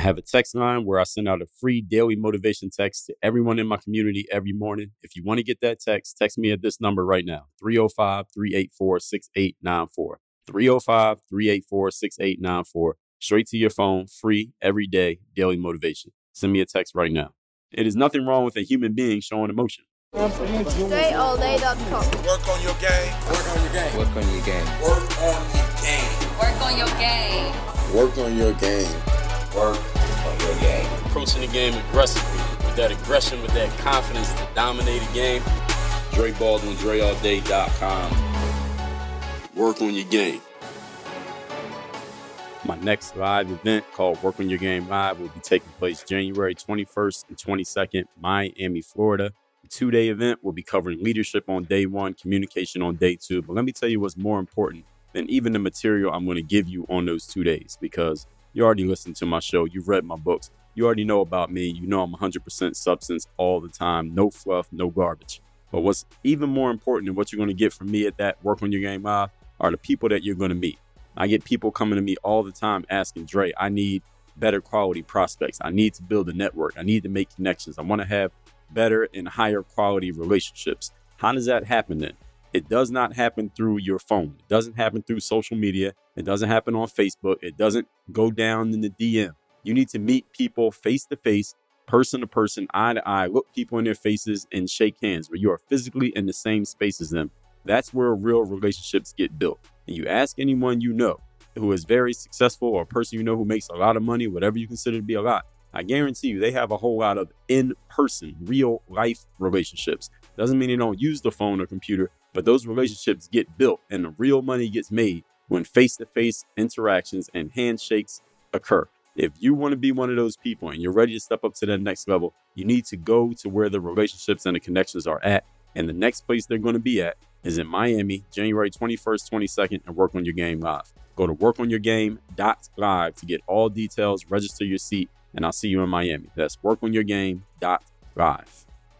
I have a text line where I send out a free daily motivation text to everyone in my community every morning. If you want to get that text, text me at this number right now 305 384 6894. 305 384 6894. Straight to your phone, free, every day, daily motivation. Send me a text right now. It is nothing wrong with a human being showing emotion. DreAllDay.com. Work on your game. Work on your game. Work on your game. Work on your game. Work on your game. Work on your game. Work on game. Approaching the game aggressively with that aggression, with that confidence to dominate a game. Dre Baldwin, DreAllDay.com. Work on your game. My next live event called Work on Your Game Live will be taking place January 21st and 22nd, Miami, Florida. The two day event will be covering leadership on day one, communication on day two. But let me tell you what's more important than even the material I'm going to give you on those two days because you already listened to my show, you've read my books, you already know about me. You know I'm 100% substance all the time, no fluff, no garbage. But what's even more important than what you're going to get from me at that Work on Your Game Live are the people that you're going to meet. I get people coming to me all the time asking, Dre, I need better quality prospects. I need to build a network. I need to make connections. I want to have better and higher quality relationships. How does that happen then? It does not happen through your phone. It doesn't happen through social media. It doesn't happen on Facebook. It doesn't go down in the DM. You need to meet people face to face, person to person, eye to eye, look people in their faces and shake hands where you are physically in the same space as them. That's where real relationships get built. And you ask anyone you know who is very successful or a person you know who makes a lot of money, whatever you consider to be a lot, I guarantee you they have a whole lot of in person, real life relationships. Doesn't mean they don't use the phone or computer, but those relationships get built and the real money gets made when face to face interactions and handshakes occur. If you want to be one of those people and you're ready to step up to that next level, you need to go to where the relationships and the connections are at. And the next place they're going to be at is in Miami, January 21st, 22nd, and Work on Your Game Live. Go to workonyourgame.live to get all details, register your seat, and I'll see you in Miami. That's workonyourgame.live.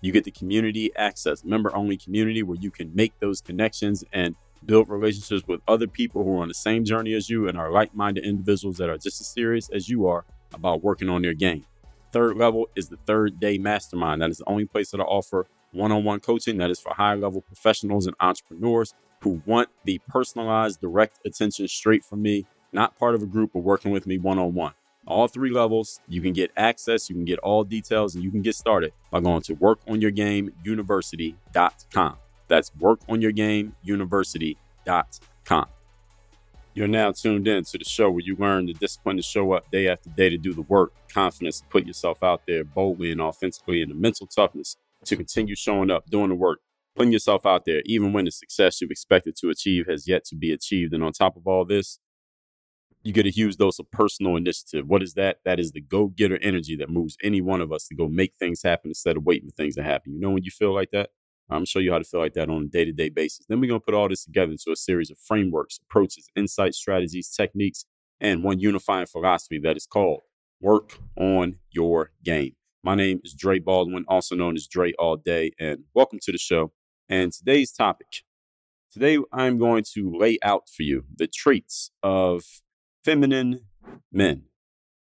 you get the community access, member only community where you can make those connections and build relationships with other people who are on the same journey as you and are like-minded individuals that are just as serious as you are about working on their game. Third level is the third day mastermind. That is the only place that I offer one on one coaching that is for high level professionals and entrepreneurs who want the personalized, direct attention straight from me, not part of a group, but working with me one on one. All three levels, you can get access, you can get all details, and you can get started by going to workonyourgameuniversity.com. That's workonyourgameuniversity.com. You're now tuned in to the show where you learn the discipline to show up day after day to do the work, confidence to put yourself out there boldly and authentically, and the mental toughness to continue showing up, doing the work, putting yourself out there, even when the success you've expected to achieve has yet to be achieved. And on top of all this, you get a huge dose of personal initiative. What is that? That is the go getter energy that moves any one of us to go make things happen instead of waiting for things to happen. You know, when you feel like that, I'm show you how to feel like that on a day to day basis. Then we're gonna put all this together into a series of frameworks, approaches, insights, strategies, techniques, and one unifying philosophy that is called Work on Your Game. My name is Dre Baldwin, also known as Dre All Day, and welcome to the show. And today's topic today, I'm going to lay out for you the traits of feminine men.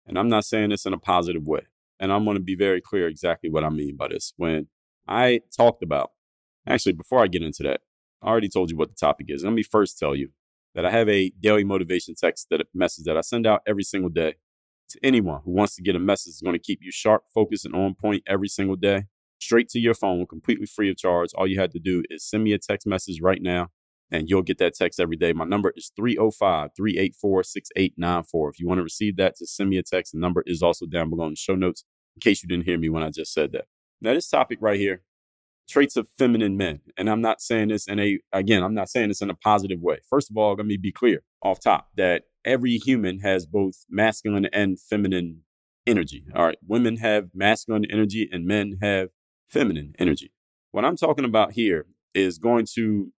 And I'm not saying this in a positive way. And I'm going to be very clear exactly what I mean by this. When I talked about Actually, before I get into that, I already told you what the topic is. Let me first tell you that I have a daily motivation text that message that I send out every single day to anyone who wants to get a message that's going to keep you sharp, focused, and on point every single day, straight to your phone, completely free of charge. All you had to do is send me a text message right now, and you'll get that text every day. My number is 305 384 6894. If you want to receive that, just send me a text. The number is also down below in the show notes in case you didn't hear me when I just said that. Now, this topic right here traits of feminine men. And I'm not saying this in a, again, I'm not saying this in a positive way. First of all, let me be clear off top that every human has both masculine and feminine energy. All right. Women have masculine energy and men have feminine energy. What I'm talking about here is going to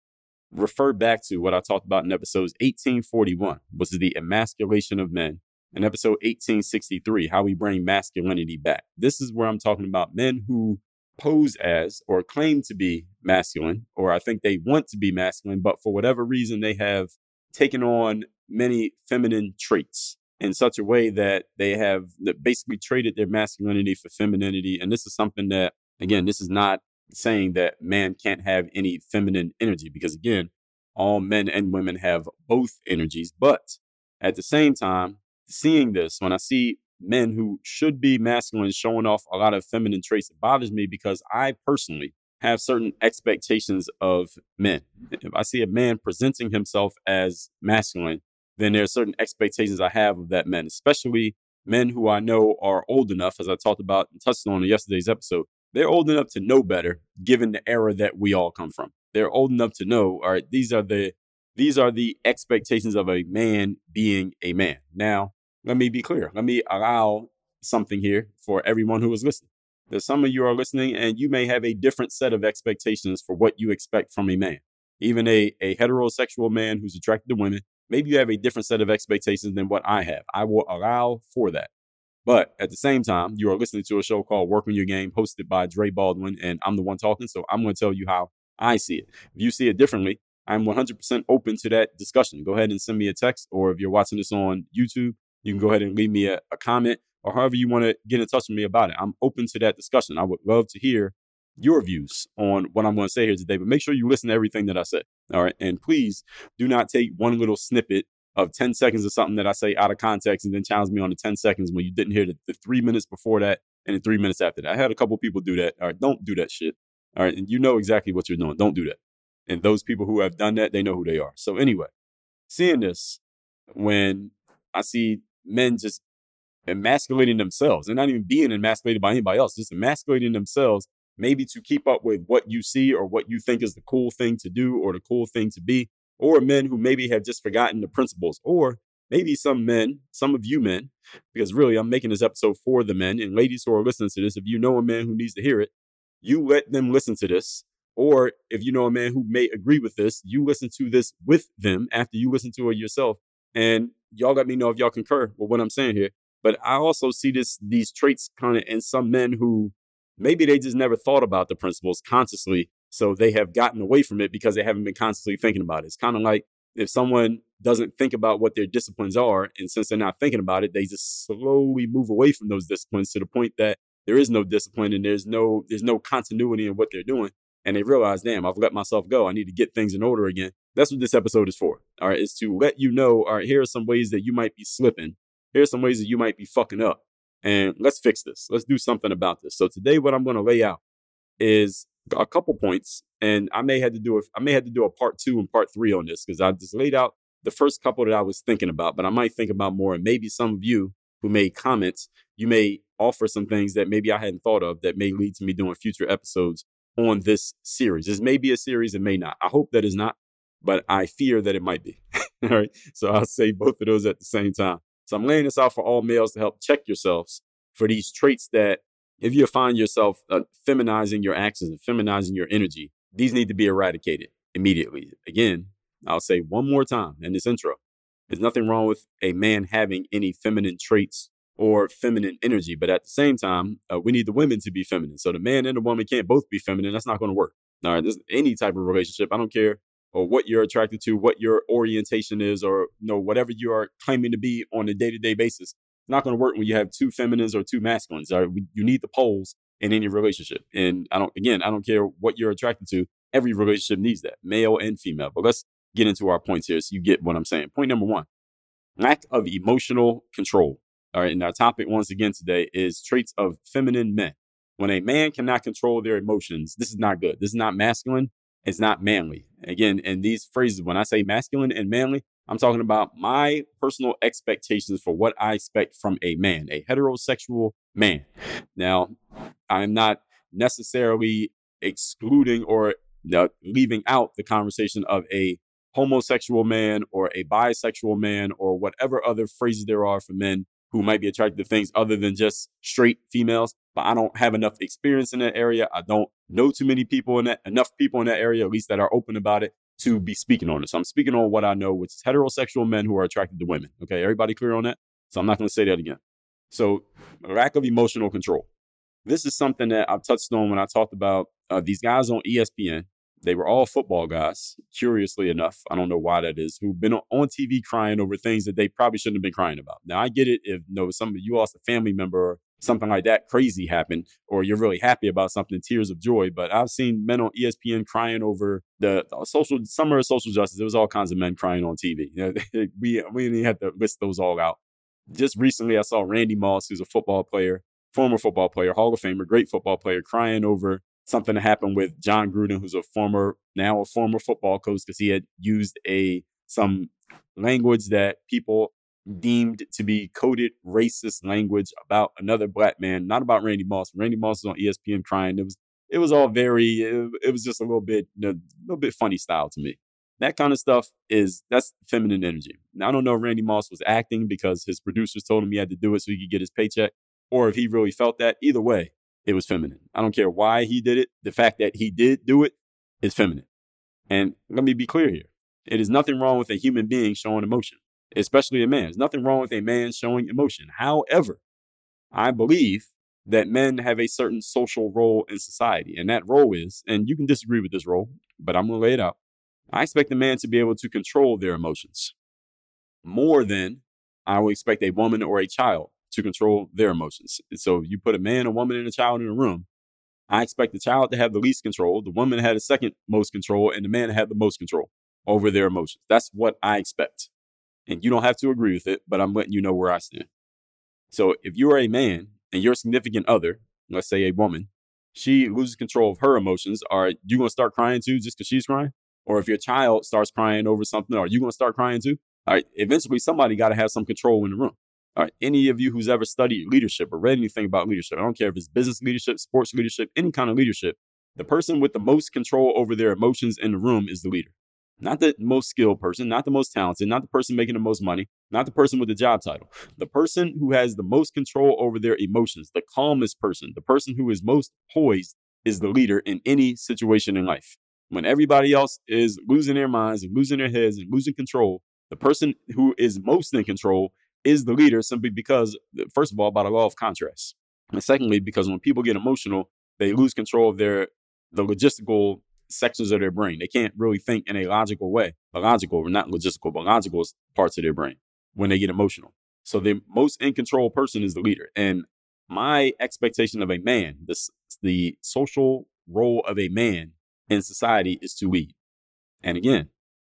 refer back to what I talked about in episodes 1841, which is the emasculation of men, and episode 1863, how we bring masculinity back. This is where I'm talking about men who pose as or claim to be masculine, or I think they want to be masculine, but for whatever reason, they have taken on many feminine traits in such a way that they have basically traded their masculinity for femininity. And this is something that, again, this is not saying that man can't have any feminine energy, because again, all men and women have both energies. But at the same time, seeing this, when I see men who should be masculine showing off a lot of feminine traits, it bothers me because I personally have certain expectations of men. If I see a man presenting himself as masculine, then there are certain expectations I have of that man, especially men who I know are old enough, as I talked about and touched on in yesterday's episode. They're old enough to know better, given the era that we all come from. They're old enough to know, all right, these are the these are the expectations of a man being a man. Now, let me be clear. Let me allow something here for everyone who is listening. There's some of you are listening and you may have a different set of expectations for what you expect from a man. Even a, a heterosexual man who's attracted to women, maybe you have a different set of expectations than what I have. I will allow for that. But at the same time, you are listening to a show called Work on Your Game, hosted by Dre Baldwin, and I'm the one talking. So I'm going to tell you how I see it. If you see it differently, I'm 100% open to that discussion. Go ahead and send me a text, or if you're watching this on YouTube, you can go ahead and leave me a, a comment or however you want to get in touch with me about it. I'm open to that discussion. I would love to hear your views on what I'm going to say here today, but make sure you listen to everything that I said. All right. And please do not take one little snippet of 10 seconds of something that I say out of context and then challenge me on the 10 seconds when you didn't hear the, the three minutes before that and the three minutes after that. I had a couple people do that. All right. Don't do that shit. All right. And you know exactly what you're doing. Don't do that. And those people who have done that, they know who they are. So, anyway, seeing this, when I see men just emasculating themselves and not even being emasculated by anybody else, just emasculating themselves, maybe to keep up with what you see or what you think is the cool thing to do or the cool thing to be, or men who maybe have just forgotten the principles, or maybe some men, some of you men, because really I'm making this episode for the men and ladies who are listening to this. If you know a man who needs to hear it, you let them listen to this. Or if you know a man who may agree with this, you listen to this with them after you listen to it yourself. And y'all let me know if y'all concur with what I'm saying here. But I also see this these traits kind of in some men who maybe they just never thought about the principles consciously. So they have gotten away from it because they haven't been constantly thinking about it. It's kind of like if someone doesn't think about what their disciplines are, and since they're not thinking about it, they just slowly move away from those disciplines to the point that there is no discipline and there's no there's no continuity in what they're doing and they realize, damn, I've let myself go. I need to get things in order again. That's what this episode is for. All right, is to let you know, all right, here are some ways that you might be slipping. Here are some ways that you might be fucking up. And let's fix this. Let's do something about this. So today, what I'm going to lay out is a couple points, and I may have to do a, I may have to do a part two and part three on this because I just laid out the first couple that I was thinking about, but I might think about more. And maybe some of you who made comments, you may offer some things that maybe I hadn't thought of that may lead to me doing future episodes on this series. This may be a series, it may not. I hope that is not, but I fear that it might be. all right. So I'll say both of those at the same time. So I'm laying this out for all males to help check yourselves for these traits that if you find yourself uh, feminizing your actions and feminizing your energy, these need to be eradicated immediately. Again, I'll say one more time in this intro. There's nothing wrong with a man having any feminine traits or feminine energy. But at the same time, uh, we need the women to be feminine. So the man and the woman can't both be feminine. That's not going to work. All right, this any type of relationship. I don't care or what you're attracted to, what your orientation is, or you know whatever you are claiming to be on a day to day basis. Not going to work when you have two feminines or two masculines. All right, you need the poles in any relationship. And I don't again, I don't care what you're attracted to. Every relationship needs that, male and female. But let's get into our points here so you get what I'm saying. Point number one lack of emotional control. All right, and our topic once again today is traits of feminine men. When a man cannot control their emotions, this is not good. This is not masculine. It's not manly. Again, in these phrases, when I say masculine and manly, I'm talking about my personal expectations for what I expect from a man, a heterosexual man. Now, I'm not necessarily excluding or leaving out the conversation of a homosexual man or a bisexual man or whatever other phrases there are for men who might be attracted to things other than just straight females, but I don't have enough experience in that area. I don't know too many people in that, enough people in that area, at least that are open about it to be speaking on it. So I'm speaking on what I know, which is heterosexual men who are attracted to women. Okay, everybody clear on that? So I'm not going to say that again. So lack of emotional control. This is something that I've touched on when I talked about uh, these guys on ESPN they were all football guys, curiously enough. I don't know why that is, who've been on TV crying over things that they probably shouldn't have been crying about. Now, I get it if you know, some you lost a family member something like that crazy happened, or you're really happy about something, tears of joy. But I've seen men on ESPN crying over the, the social summer of social justice. There was all kinds of men crying on TV. You know, we we didn't have to list those all out. Just recently, I saw Randy Moss, who's a football player, former football player, Hall of Famer, great football player, crying over something that happened with Jon Gruden, who's a former, now a former football coach, because he had used a some language that people deemed to be coded racist language about another black man, not about Randy Moss. Randy Moss was on ESPN crying. It was it was all very it, it was just a little bit a little bit funny style to me. That kind of stuff is that's feminine energy. Now I don't know if Randy Moss was acting because his producers told him he had to do it so he could get his paycheck, or if he really felt that. Either way, it was feminine. I don't care why he did it. The fact that he did do it is feminine. And let me be clear here. It is nothing wrong with a human being showing emotion, especially a man. There's nothing wrong with a man showing emotion. However, I believe that men have a certain social role in society. And that role is, and you can disagree with this role, but I'm going to lay it out. I expect a man to be able to control their emotions more than I would expect a woman or a child to control their emotions. So you put a man, a woman, and a child in a room. I expect the child to have the least control, the woman had the second most control, and the man had the most control over their emotions. That's what I expect. And you don't have to agree with it, but I'm letting you know where I stand. So if you are a man and your significant other, let's say a woman, she loses control of her emotions, are you going to start crying too just because she's crying? Or if your child starts crying over something, are you going to start crying too? All right, eventually somebody got to have some control in the room. All right, any of you who's ever studied leadership or read anything about leadership, I don't care if it's business leadership, sports leadership, any kind of leadership, the person with the most control over their emotions in the room is the leader. Not the most skilled person, not the most talented, not the person making the most money, not the person with the job title. The person who has the most control over their emotions, the calmest person, the person who is most poised is the leader in any situation in life. When everybody else is losing their minds and losing their heads and losing control, the person who is most in control is the leader simply because, first of all, by the law of contrast. And secondly, because when people get emotional, they lose control of their the logistical sections of their brain. They can't really think in a logical way, a logical, not logistical, but logical parts of their brain when they get emotional. So the most in control person is the leader. And my expectation of a man, this the social role of a man in society is to lead. And again,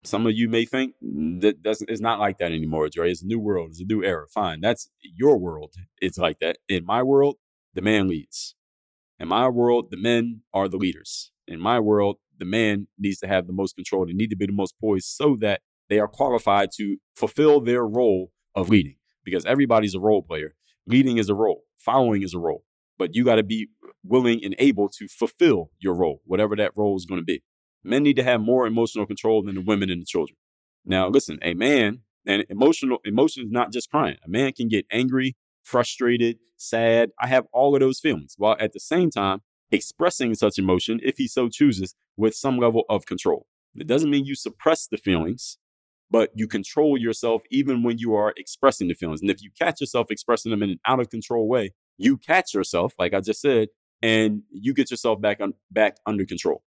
some of you may think that that's it's not like that anymore, Dre. It's a new world. It's a new era. Fine. That's your world. It's like that. In my world, the man leads. In my world, the men are the leaders. In my world, the man needs to have the most control. They need to be the most poised so that they are qualified to fulfill their role of leading. Because everybody's a role player. Leading is a role. Following is a role. But you got to be willing and able to fulfill your role, whatever that role is going to be. Men need to have more emotional control than the women and the children. Now, listen, a man and emotional emotion is not just crying. A man can get angry, frustrated, sad. I have all of those feelings while at the same time expressing such emotion, if he so chooses, with some level of control. It doesn't mean you suppress the feelings, but you control yourself even when you are expressing the feelings. And if you catch yourself expressing them in an out of control way, you catch yourself, like I just said, and you get yourself back on back under control.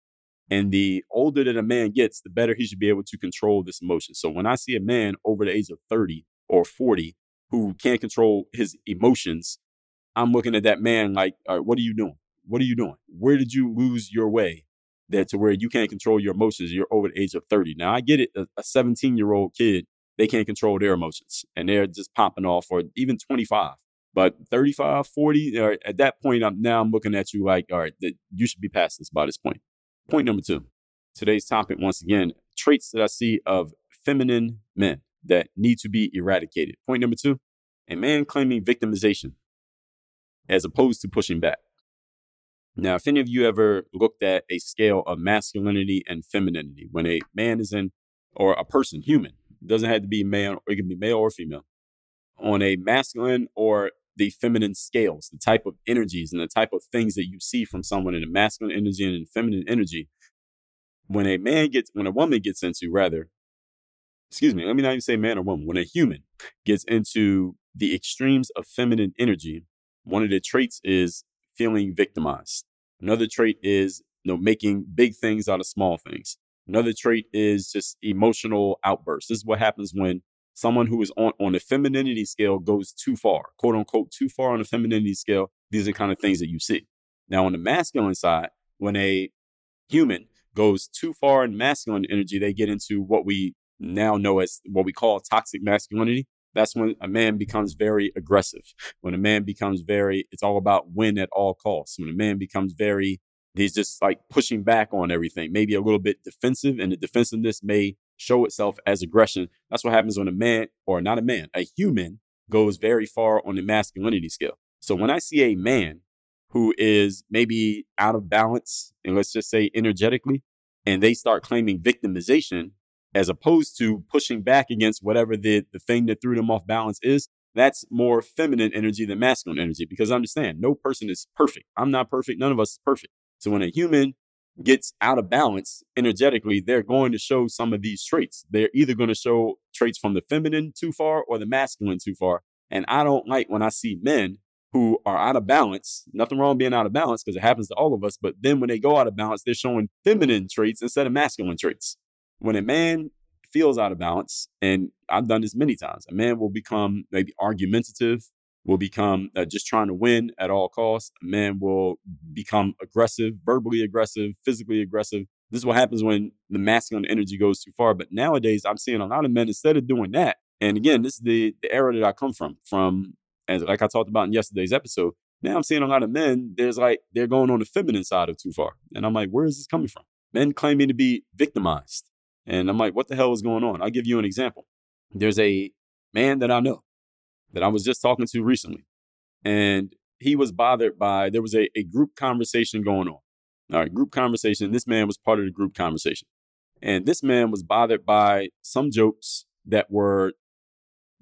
And the older that a man gets, the better he should be able to control this emotion. So when I see a man over the age of 30 or 40 who can't control his emotions, I'm looking at that man like, what are you doing? What are you doing? Where did you lose your way that to where you can't control your emotions? You're over the age of 30. Now I get it. A 17 year old kid, they can't control their emotions and they're just popping off or even 25. But 35, 40, at that point, I'm now I'm looking at you like, all right, you should be past this by this point. Point number two today's topic, once again, traits that I see of feminine men that need to be eradicated. Point number two a man claiming victimization as opposed to pushing back. Now, if any of you ever looked at a scale of masculinity and femininity, when a man is in, or a person, human, doesn't have to be male, or it can be male or female, on a masculine or the feminine scales, the type of energies and the type of things that you see from someone in a masculine energy and in feminine energy. When a man gets, when a woman gets into, rather, excuse me, let me not even say man or woman, when a human gets into the extremes of feminine energy, one of the traits is feeling victimized. Another trait is you know making big things out of small things. Another trait is just emotional outbursts. This is what happens when someone who is on, on the femininity scale goes too far, quote unquote, too far on the femininity scale. These are the kind of things that you see. Now, on the masculine side, when a human goes too far in masculine energy, they get into what we now know as what we call toxic masculinity. That's when a man becomes very aggressive. When a man becomes very, it's all about win at all costs. When a man becomes very, he's just like pushing back on everything, maybe a little bit defensive, and the defensiveness may show itself as aggression. That's what happens when a man, or not a man, a human goes very far on the masculinity scale. So when I see a man who is maybe out of balance, and let's just say energetically, and they start claiming victimization as opposed to pushing back against whatever the, the thing that threw them off balance is, that's more feminine energy than masculine energy. Because understand, no person is perfect. I'm not perfect. None of us is perfect. So when a human gets out of balance energetically, they're going to show some of these traits. They're either going to show traits from the feminine too far or the masculine too far. And I don't like when I see men who are out of balance. Nothing wrong being out of balance because it happens to all of us. But then when they go out of balance, they're showing feminine traits instead of masculine traits. When a man feels out of balance, and I've done this many times, a man will become maybe argumentative, will become uh, just trying to win at all costs. A man will become aggressive, verbally aggressive, physically aggressive. This is what happens when the masculine energy goes too far. But nowadays, I'm seeing a lot of men instead of doing that. And again, this is the, the era that I come from, from as like I talked about in yesterday's episode. Now I'm seeing a lot of men, there's like they're going on the feminine side of too far. And I'm like, where is this coming from? Men claiming to be victimized. And I'm like, what the hell is going on? I'll give you an example. There's a man that I know that I was just talking to recently. And he was bothered by, there was a, a group conversation going on. All right, group conversation. This man was part of the group conversation. And this man was bothered by some jokes that were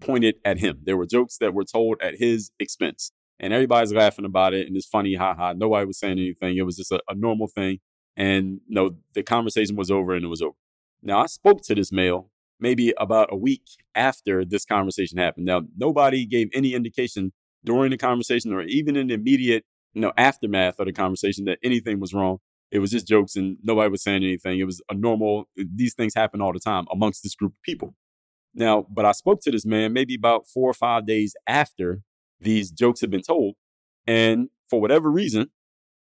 pointed at him. There were jokes that were told at his expense. And everybody's laughing about it. And it's funny, ha ha. Nobody was saying anything. It was just a, a normal thing. And know, the conversation was over and it was over. Now, I spoke to this male maybe about a week after this conversation happened. Now, nobody gave any indication during the conversation or even in the immediate, you know, aftermath of the conversation that anything was wrong. It was just jokes and nobody was saying anything. It was a normal, these things happen all the time amongst this group of people. Now, but I spoke to this man maybe about four or five days after these jokes had been told. And for whatever reason,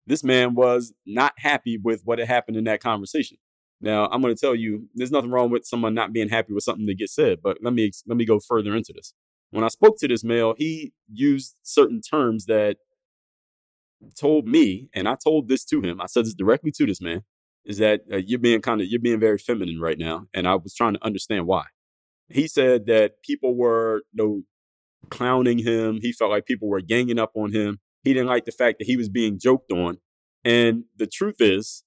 this man was not happy with what had happened in that conversation. Now, I'm going to tell you, there's nothing wrong with someone not being happy with something that gets said, but let me let me go further into this. When I spoke to this male, he used certain terms that told me, and I told this to him. I said this directly to this man, is that uh, you're being kind of you're being very feminine right now, and I was trying to understand why. He said that people were you know clowning him. He felt like people were ganging up on him. He didn't like the fact that he was being joked on. And the truth is,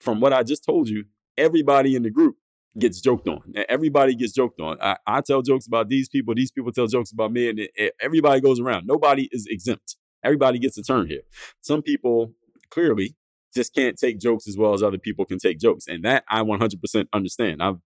from what I just told you, everybody in the group gets joked on. Everybody gets joked on. I, I, tell jokes about these people. These people tell jokes about me, and it, it, everybody goes around. Nobody is exempt. Everybody gets a turn here. Some people clearly just can't take jokes as well as other people can take jokes, and that I 100% understand. I've,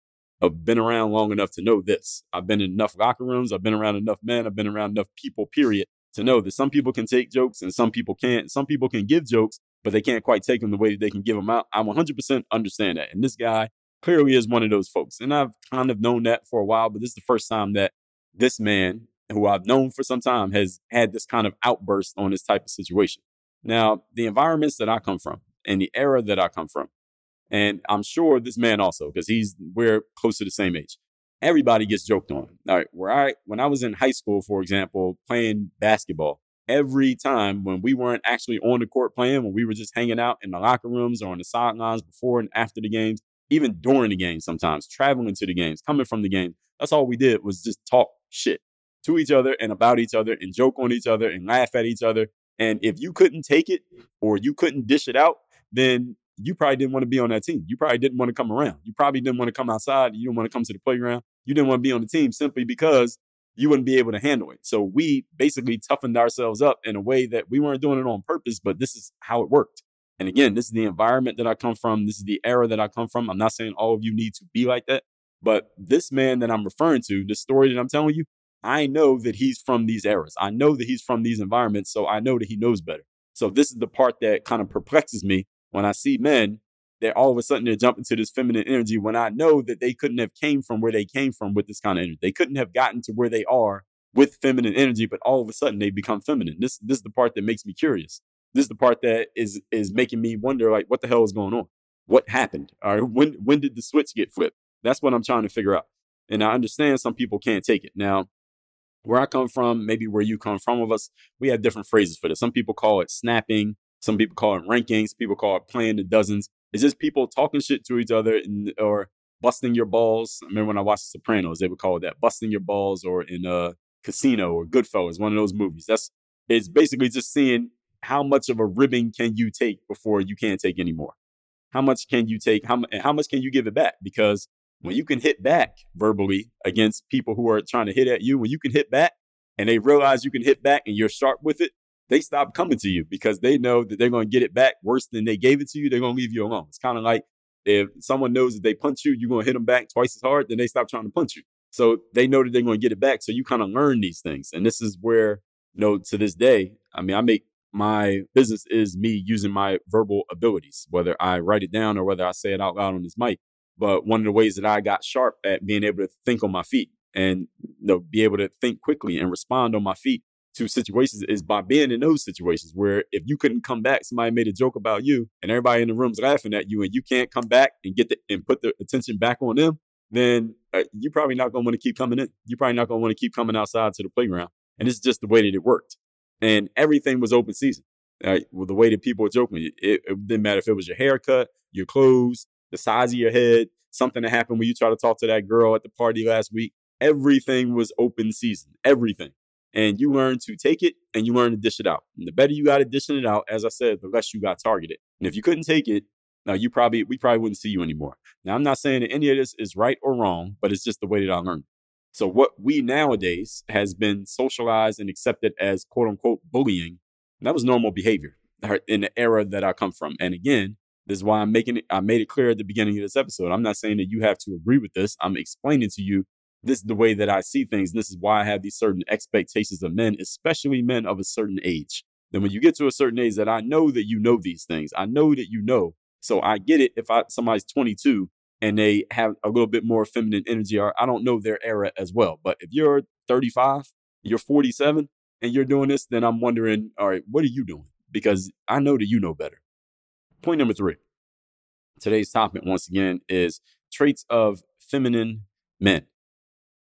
I've been around long enough to know this. I've been in enough locker rooms. I've been around enough men. I've been around enough people. Period. To know that some people can take jokes and some people can't. Some people can give jokes but they can't quite take them the way that they can give them out. I 100% understand that. And this guy clearly is one of those folks. And I've kind of known that for a while, but this is the first time that this man, who I've known for some time, has had this kind of outburst on this type of situation. Now, the environments that I come from and the era that I come from, and I'm sure this man also, because he's we're close to the same age. Everybody gets joked on. All right, where I when I was in high school, for example, playing basketball, every time when we weren't actually on the court playing, when we were just hanging out in the locker rooms or on the sidelines before and after the games, even during the games sometimes, traveling to the games, coming from the game. That's all we did was just talk shit to each other and about each other and joke on each other and laugh at each other. And if you couldn't take it or you couldn't dish it out, then you probably didn't want to be on that team. You probably didn't want to come around. You probably didn't want to come outside. You didn't want to come to the playground. You didn't want to be on the team simply because you wouldn't be able to handle it. So we basically toughened ourselves up in a way that we weren't doing it on purpose, but this is how it worked. And again, this is the environment that I come from. This is the era that I come from. I'm not saying all of you need to be like that, but this man that I'm referring to, the story that I'm telling you, I know that he's from these eras. I know that he's from these environments. So I know that he knows better. So this is the part that kind of perplexes me when I see men that all of a sudden they're jumping to this feminine energy when I know that they couldn't have came from where they came from with this kind of energy. They couldn't have gotten to where they are with feminine energy, but all of a sudden they become feminine. This this is the part that makes me curious. This is the part that is is making me wonder like what the hell is going on? What happened? Or when when did the switch get flipped? That's what I'm trying to figure out. And I understand some people can't take it. Now, where I come from, maybe where you come from of us, we have different phrases for this. Some people call it snapping, some people call it rankings, people call it playing the dozens. It's just people talking shit to each other and, or busting your balls. I remember when I watched The Sopranos, they would call it that, busting your balls, or in a Casino or Goodfellas, one of those movies. That's it's basically just seeing how much of a ribbing can you take before you can't take anymore. How much can you take? How, how much can you give it back? Because when you can hit back verbally against people who are trying to hit at you, when you can hit back and they realize you can hit back and you're sharp with it, they stop coming to you because they know that they're going to get it back worse than they gave it to you. They're going to leave you alone. It's kind of like if someone knows that they punch you, you're going to hit them back twice as hard, then they stop trying to punch you. So they know that they're going to get it back. So you kind of learn these things. And this is where, you know, to this day, I mean, I make my business is me using my verbal abilities, whether I write it down or whether I say it out loud on this mic. But one of the ways that I got sharp at being able to think on my feet and you know, be able to think quickly and respond on my feet to situations is by being in those situations where if you couldn't come back, somebody made a joke about you and everybody in the room's laughing at you and you can't come back and get the, and put the attention back on them, then uh, you're probably not going to want to keep coming in. You're probably not going to want to keep coming outside to the playground. And it's just the way that it worked. And everything was open season. Uh, well, the way that people were joking, it, it didn't matter if it was your haircut, your clothes, the size of your head, something that happened when you tried to talk to that girl at the party last week. Everything was open season, everything. And you learn to take it and you learn to dish it out. And the better you got at dishing it out, as I said, the less you got targeted. And if you couldn't take it, now you probably we probably wouldn't see you anymore. Now I'm not saying that any of this is right or wrong, but it's just the way that I learned. So what we nowadays has been socialized and accepted as quote unquote bullying, that was normal behavior in the era that I come from. And again, this is why I'm making it, I made it clear at the beginning of this episode. I'm not saying that you have to agree with this. I'm explaining to you this is the way that I see things. This is why I have these certain expectations of men, especially men of a certain age. Then when you get to a certain age that I know that you know these things, I know that you know. So I get it if I somebody's 22 and they have a little bit more feminine energy, or I don't know their era as well. But if you're 35, you're 47, and you're doing this, then I'm wondering, all right, what are you doing? Because I know that you know better. Point number three. Today's topic, once again, is traits of feminine men,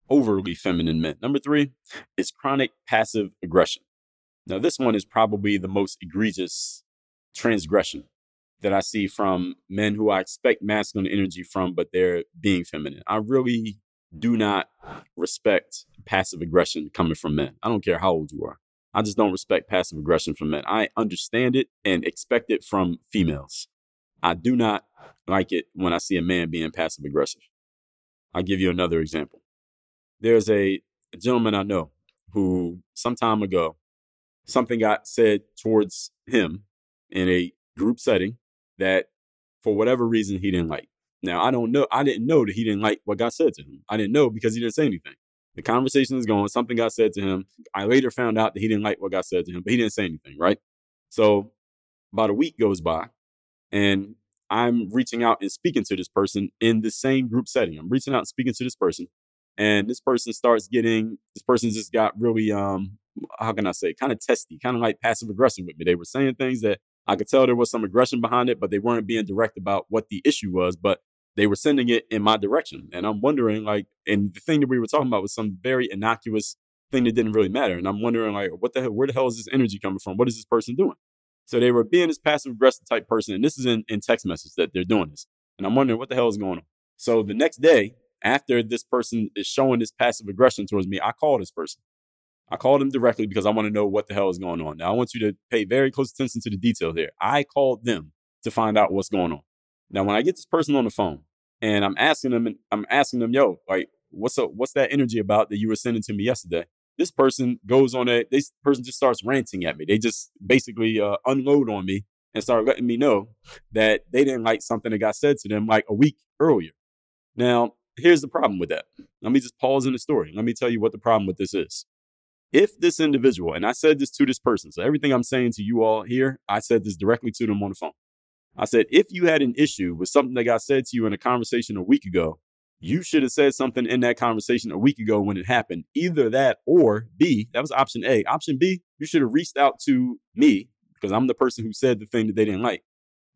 overly feminine men. Number three is chronic passive aggression. Now, this one is probably the most egregious transgression that I see from men who I expect masculine energy from, but they're being feminine. I really do not respect passive aggression coming from men. I don't care how old you are. I just don't respect passive aggression from men. I understand it and expect it from females. I do not like it when I see a man being passive aggressive. I'll give you another example. There's a, a gentleman I know who some time ago, something got said towards him in a group setting that for whatever reason he didn't like. Now, I don't know. I didn't know that he didn't like what got said to him. I didn't know because he didn't say anything. The conversation is going. Something got said to him. I later found out that he didn't like what got said to him, but he didn't say anything, right? So about a week goes by and I'm reaching out and speaking to this person in the same group setting. I'm reaching out and speaking to this person. And this person starts getting, this person just got really, um, how can I say, kind of testy, kind of like passive aggressive with me. They were saying things that I could tell there was some aggression behind it, but they weren't being direct about what the issue was, but they were sending it in my direction. And I'm wondering, like, and the thing that we were talking about was some very innocuous thing that didn't really matter. And I'm wondering, like, what the hell, where the hell is this energy coming from? What is this person doing? So they were being this passive aggressive type person. And this is in, in text message that they're doing this. And I'm wondering what the hell is going on. So the next day, after this person is showing this passive aggression towards me, I call this person. I called him directly because I want to know what the hell is going on. Now, I want you to pay very close attention to the detail here. I called them to find out what's going on. Now, when I get this person on the phone and I'm asking them, I'm asking them, yo, like, what's up? What's that energy about that you were sending to me yesterday? This person goes on a, this person just starts ranting at me. They just basically uh, unload on me and start letting me know that they didn't like something that got said to them like a week earlier. Now, here's the problem with that. Let me just pause in the story. Let me tell you what the problem with this is. If this individual, and I said this to this person, so everything I'm saying to you all here, I said this directly to them on the phone. I said, if you had an issue with something that got said to you in a conversation a week ago, you should have said something in that conversation a week ago when it happened. Either that or B, that was option A. Option B, you should have reached out to me because I'm the person who said the thing that they didn't like.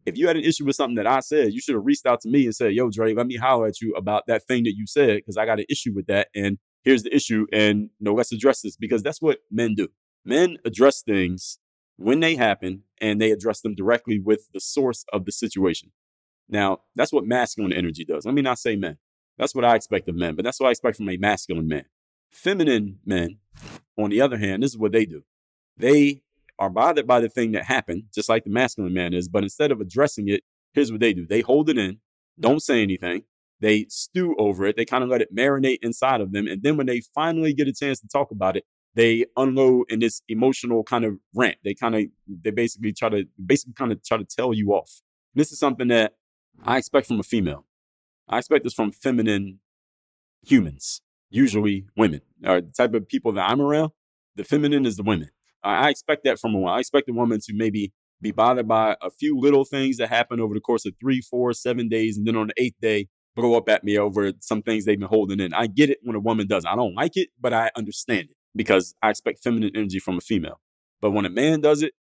If you had an issue with something that I said, you should have reached out to me and said, Yo, Dre, let me holler at you about that thing that you said because I got an issue with that. And here's the issue. And you know, let's address this because that's what men do. Men address things when they happen and they address them directly with the source of the situation. Now, that's what masculine energy does. Let me not say men. That's what I expect of men, but that's what I expect from a masculine man. Feminine men, on the other hand, this is what they do. They are bothered by the thing that happened, just like the masculine man is, but instead of addressing it, here's what they do. They hold it in, mm-hmm. don't say anything. They stew over it. They kind of let it marinate inside of them. And then when they finally get a chance to talk about it, they unload in this emotional kind of rant. They kind of, they basically try to, basically kind of try to tell you off. This is something that I expect from a female. I expect this from feminine humans, usually women, or the type of people that I'm around. The feminine is the women. I expect that from a woman. I expect a woman to maybe be bothered by a few little things that happen over the course of three, four, seven days, and then on the eighth day, blow up at me over some things they've been holding in. I get it when a woman does. I don't like it, but I understand it because I expect feminine energy from a female. But when a man does it,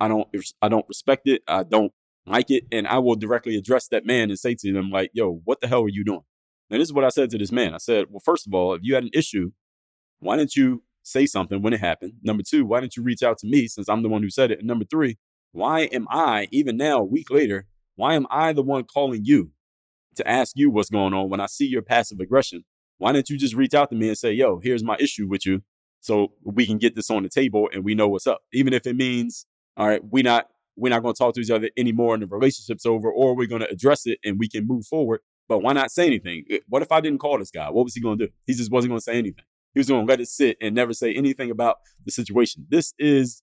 I don't I don't respect it. I don't like it. And I will directly address that man and say to them, like, yo, what the hell are you doing? And this is what I said to this man. I said, well, first of all, if you had an issue, why didn't you say something when it happened? Number two, why didn't you reach out to me since I'm the one who said it? And number three, why am I, even now, a week later, why am I the one calling you to ask you what's going on when I see your passive aggression? Why didn't you just reach out to me and say, yo, here's my issue with you so we can get this on the table and we know what's up? Even if it means, all right, we not we're not going to talk to each other anymore and the relationship's over, or we're going to address it and we can move forward. But why not say anything? Eh, what if I didn't call this guy? What was he going to do? He just wasn't going to say anything. He was going to let it sit and never say anything about the situation. This is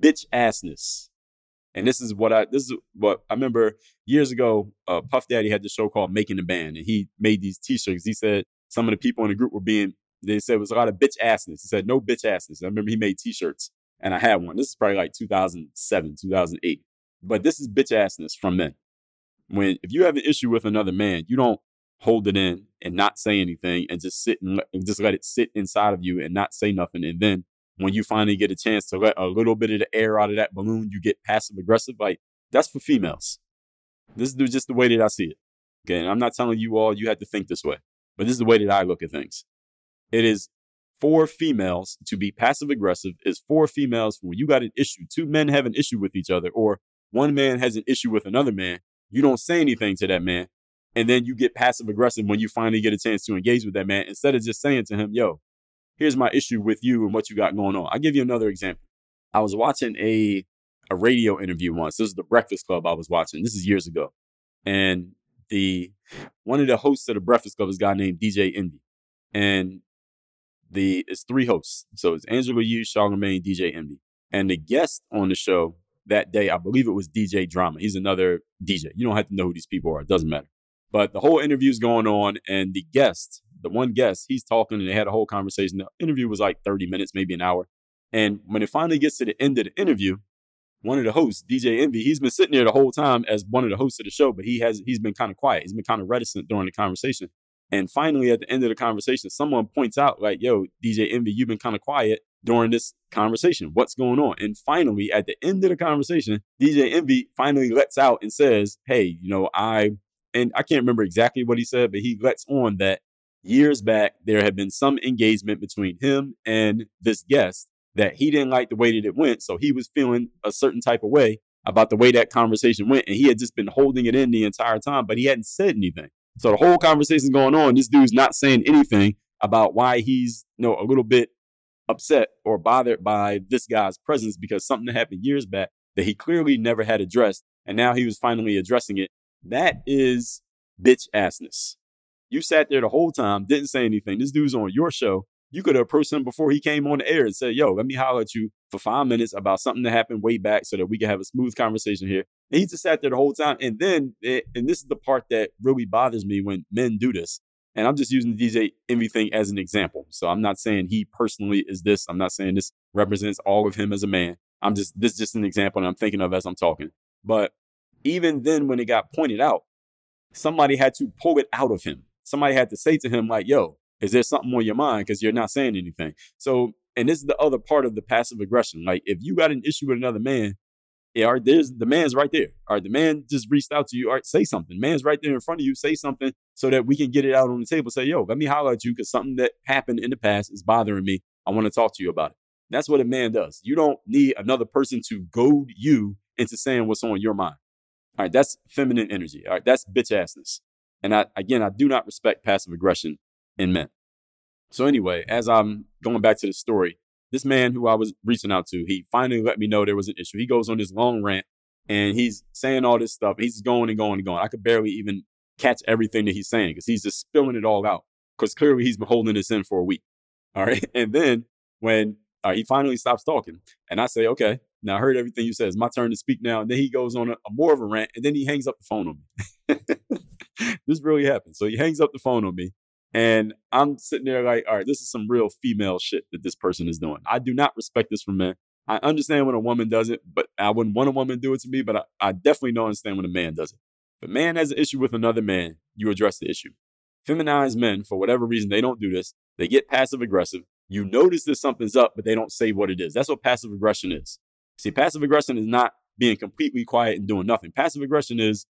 bitch assness. And this is what I this is what I remember years ago. Uh, Puff Daddy had this show called Making the Band, and he made these T-shirts. He said some of the people in the group were being. They said it was a lot of bitch assness. He said no bitch assness. I remember he made T-shirts, and I had one. This is probably like 2007, 2008. But this is bitch assness from men. When if you have an issue with another man, you don't hold it in and not say anything and just sit and, just let it sit inside of you and not say nothing. And then when you finally get a chance to let a little bit of the air out of that balloon, you get passive aggressive. Like that's for females. This is just the way that I see it. Okay. And I'm not telling you all you had to think this way, but this is the way that I look at things. It is for females to be passive aggressive is for females when you got an issue. Two men have an issue with each other, or one man has an issue with another man. You don't say anything to that man and then you get passive aggressive when you finally get a chance to engage with that man instead of just saying to him, yo, here's my issue with you and what you got going on. I'll give you another example. I was watching a a radio interview once. This is the Breakfast Club I was watching. This is years ago. And the one of the hosts of the Breakfast Club is a guy named DJ Envy. And the it's three hosts. So it's Angela Yee, Charlamagne, DJ Envy. And the guest on the show that day, I believe it was DJ Drama. He's another DJ. You don't have to know who these people are. It doesn't matter. But the whole interview is going on, and the guest, the one guest, he's talking, and they had a whole conversation. The interview was like 30 minutes, maybe an hour. And when it finally gets to the end of the interview, one of the hosts, DJ Envy, he's been sitting there the whole time as one of the hosts of the show, but he has he's been kind of quiet. He's been kind of reticent during the conversation. And finally, at the end of the conversation, someone points out, like, yo, DJ Envy, you've been kind of quiet during this conversation. What's going on? And finally, at the end of the conversation, DJ Envy finally lets out and says, Hey, you know, I and I can't remember exactly what he said, but he lets on that years back there had been some engagement between him and this guest that he didn't like the way that it went. So he was feeling a certain type of way about the way that conversation went. And he had just been holding it in the entire time, but he hadn't said anything. So the whole conversation's going on. This dude's not saying anything about why he's, you know, a little bit upset or bothered by this guy's presence because something happened years back that he clearly never had addressed. And now he was finally addressing it that is bitch assness. You sat there the whole time, didn't say anything. This dude's on your show. You could have approached him before he came on the air and said, Yo, let me holler at you for five minutes about something that happened way back so that we can have a smooth conversation here. And he just sat there the whole time. And then, it, and this is the part that really bothers me when men do this. And I'm just using the DJ Envy thing as an example. So I'm not saying he personally is this. I'm not saying this represents all of him as a man. I'm just, this is just an example that I'm thinking of as I'm talking. But even then, when it got pointed out, somebody had to pull it out of him. Somebody had to say to him, like, yo, is there something on your mind? Because you're not saying anything. So, and this is the other part of the passive aggression. Like, if you got an issue with another man, yeah, all right, there's the man's right there. All right, the man just reached out to you. All right, say something. Man's right there in front of you. Say something so that we can get it out on the table. Say, yo, let me holler at you because something that happened in the past is bothering me. I want to talk to you about it. That's what a man does. You don't need another person to goad you into saying what's on your mind. All right, that's feminine energy. All right, that's bitch assness. And I, again, I do not respect passive aggression in men. So anyway, as I'm going back to the story, this man who I was reaching out to, he finally let me know there was an issue. He goes on this long rant and he's saying all this stuff. He's going and going and going. I could barely even catch everything that he's saying because he's just spilling it all out. Because clearly he's been holding this in for a week. All right. And then when uh, he finally stops talking, and I say, okay, now I heard everything you said. It's my turn to speak now. And then he goes on a, a more of a rant, and then he hangs up the phone on me. this really happened. So he hangs up the phone on me, and I'm sitting there like, all right, this is some real female shit that this person is doing. I do not respect this from men. I understand when a woman does it, but I wouldn't want a woman to do it to me, but I, I definitely don't understand when a man does it. If a man has an issue with another man, you address the issue. Feminized men, for whatever reason, they don't do this. They get passive aggressive. You notice that something's up, but they don't say what it is. That's what passive aggression is. See, passive aggression is not being completely quiet and doing nothing. Passive aggression is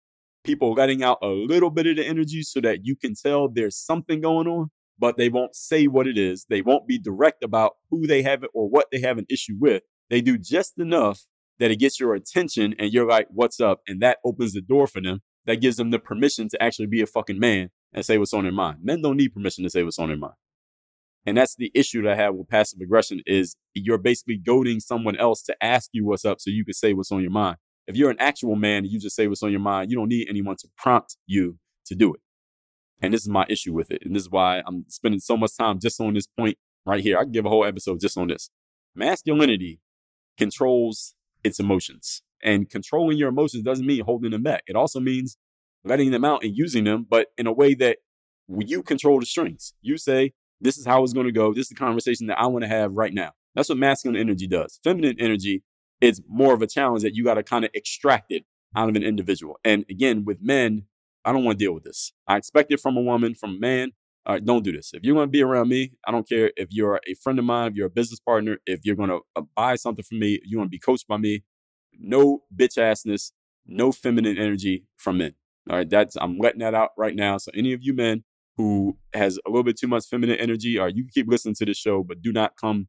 people letting out a little bit of the energy so that you can tell there's something going on, but they won't say what it is. They won't be direct about who they have it or what they have an issue with. They do just enough that it gets your attention and you're like, what's up? And that opens the door for them. That gives them the permission to actually be a fucking man and say what's on their mind. Men don't need permission to say what's on their mind. And that's the issue that I have with passive aggression is you're basically goading someone else to ask you what's up so you can say what's on your mind. If you're an actual man you just say what's on your mind, you don't need anyone to prompt you to do it. And this is my issue with it. And this is why I'm spending so much time just on this point right here. I can give a whole episode just on this. Masculinity controls its emotions. And controlling your emotions doesn't mean holding them back. It also means letting them out and using them, but in a way that you control the strings. You say, this is how it's going to go. This is the conversation that I want to have right now. That's what masculine energy does. Feminine energy is more of a challenge that you got to kind of extract it out of an individual. And again, with men, I don't want to deal with this. I expect it from a woman, from a man. All right, don't do this. If you're going to be around me, I don't care if you're a friend of mine, if you're a business partner, if you're going to uh, buy something from me, you want to be coached by me. No bitch assness, no feminine energy from men. All right, that's I'm letting that out right now. So any of you men who has a little bit too much feminine energy, or you can keep listening to the show, but do not come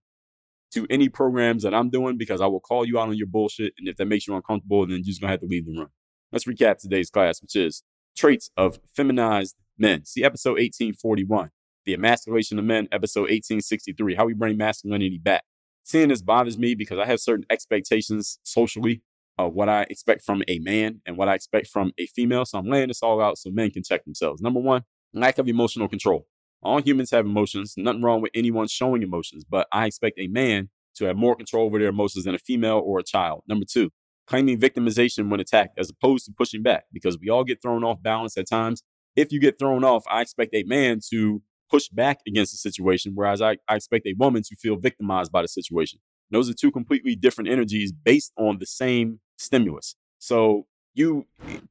to any programs that I'm doing because I will call you out on your bullshit. And if that makes you uncomfortable, then you're just gonna have to leave the room. Let's recap today's class, which is traits of feminized men. See episode 1841, the emasculation of men, episode 1863, how we bring masculinity back. Seeing this bothers me because I have certain expectations socially of what I expect from a man and what I expect from a female. So I'm laying this all out so men can check themselves. Number one, lack of emotional control. All humans have emotions, nothing wrong with anyone showing emotions, but I expect a man to have more control over their emotions than a female or a child. Number two, claiming victimization when attacked as opposed to pushing back because we all get thrown off balance at times. If you get thrown off, I expect a man to push back against the situation, whereas I, I expect a woman to feel victimized by the situation. Those are two completely different energies based on the same stimulus. So you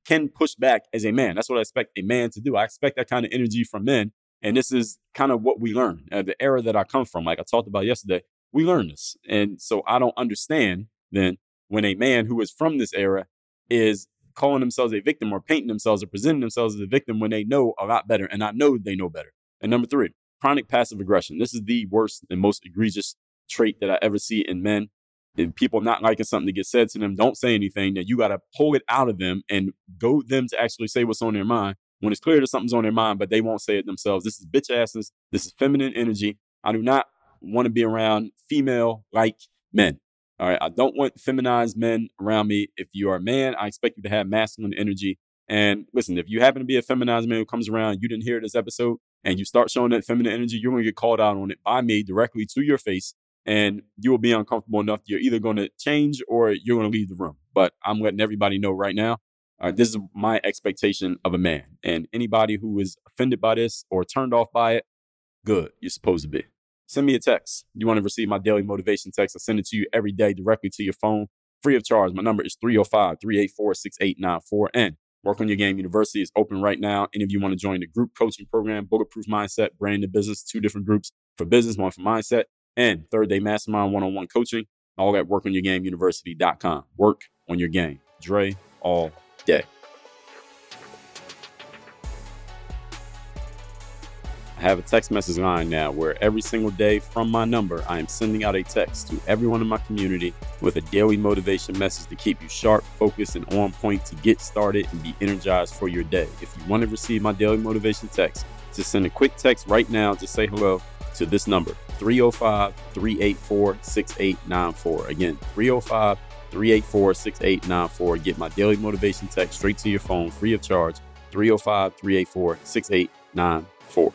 can push back as a man. That's what I expect a man to do. I expect that kind of energy from men. And this is kind of what we learn. Uh, the era that I come from, like I talked about yesterday, we learn this. And so I don't understand then when a man who is from this era is calling themselves a victim or painting themselves or presenting themselves as a victim when they know a lot better. And I know they know better. And number three, chronic passive aggression. This is the worst and most egregious trait that I ever see in men if people not liking something to get said to them, don't say anything. That you got to pull it out of them and go them to actually say what's on their mind when it's clear that something's on their mind, but they won't say it themselves. This is bitch asses. This is feminine energy. I do not want to be around female like men. All right. I don't want feminized men around me. If you are a man, I expect you to have masculine energy. And listen, if you happen to be a feminized man who comes around, you didn't hear this episode, and you start showing that feminine energy, you're going to get called out on it by me directly to your face. And you will be uncomfortable enough. You're either going to change or you're going to leave the room. But I'm letting everybody know right now uh, this is my expectation of a man. And anybody who is offended by this or turned off by it, good. You're supposed to be. Send me a text. You want to receive my daily motivation text? I send it to you every day directly to your phone, free of charge. My number is 305 384 6894. And Work on Your Game University is open right now. Any of you want to join the group coaching program, Bulletproof Mindset, Brand New Business, two different groups for business, one for mindset, and third day mastermind one on one coaching, all at workonyourgameuniversity.com. Work on your game. Dre all day. I have a text message line now where every single day from my number, I am sending out a text to everyone in my community with a daily motivation message to keep you sharp, focused, and on point to get started and be energized for your day. If you want to receive my daily motivation text, just send a quick text right now to say hello to this number 305 384 6894. Again, 305 384 6894. Get my daily motivation text straight to your phone free of charge 305 384 6894.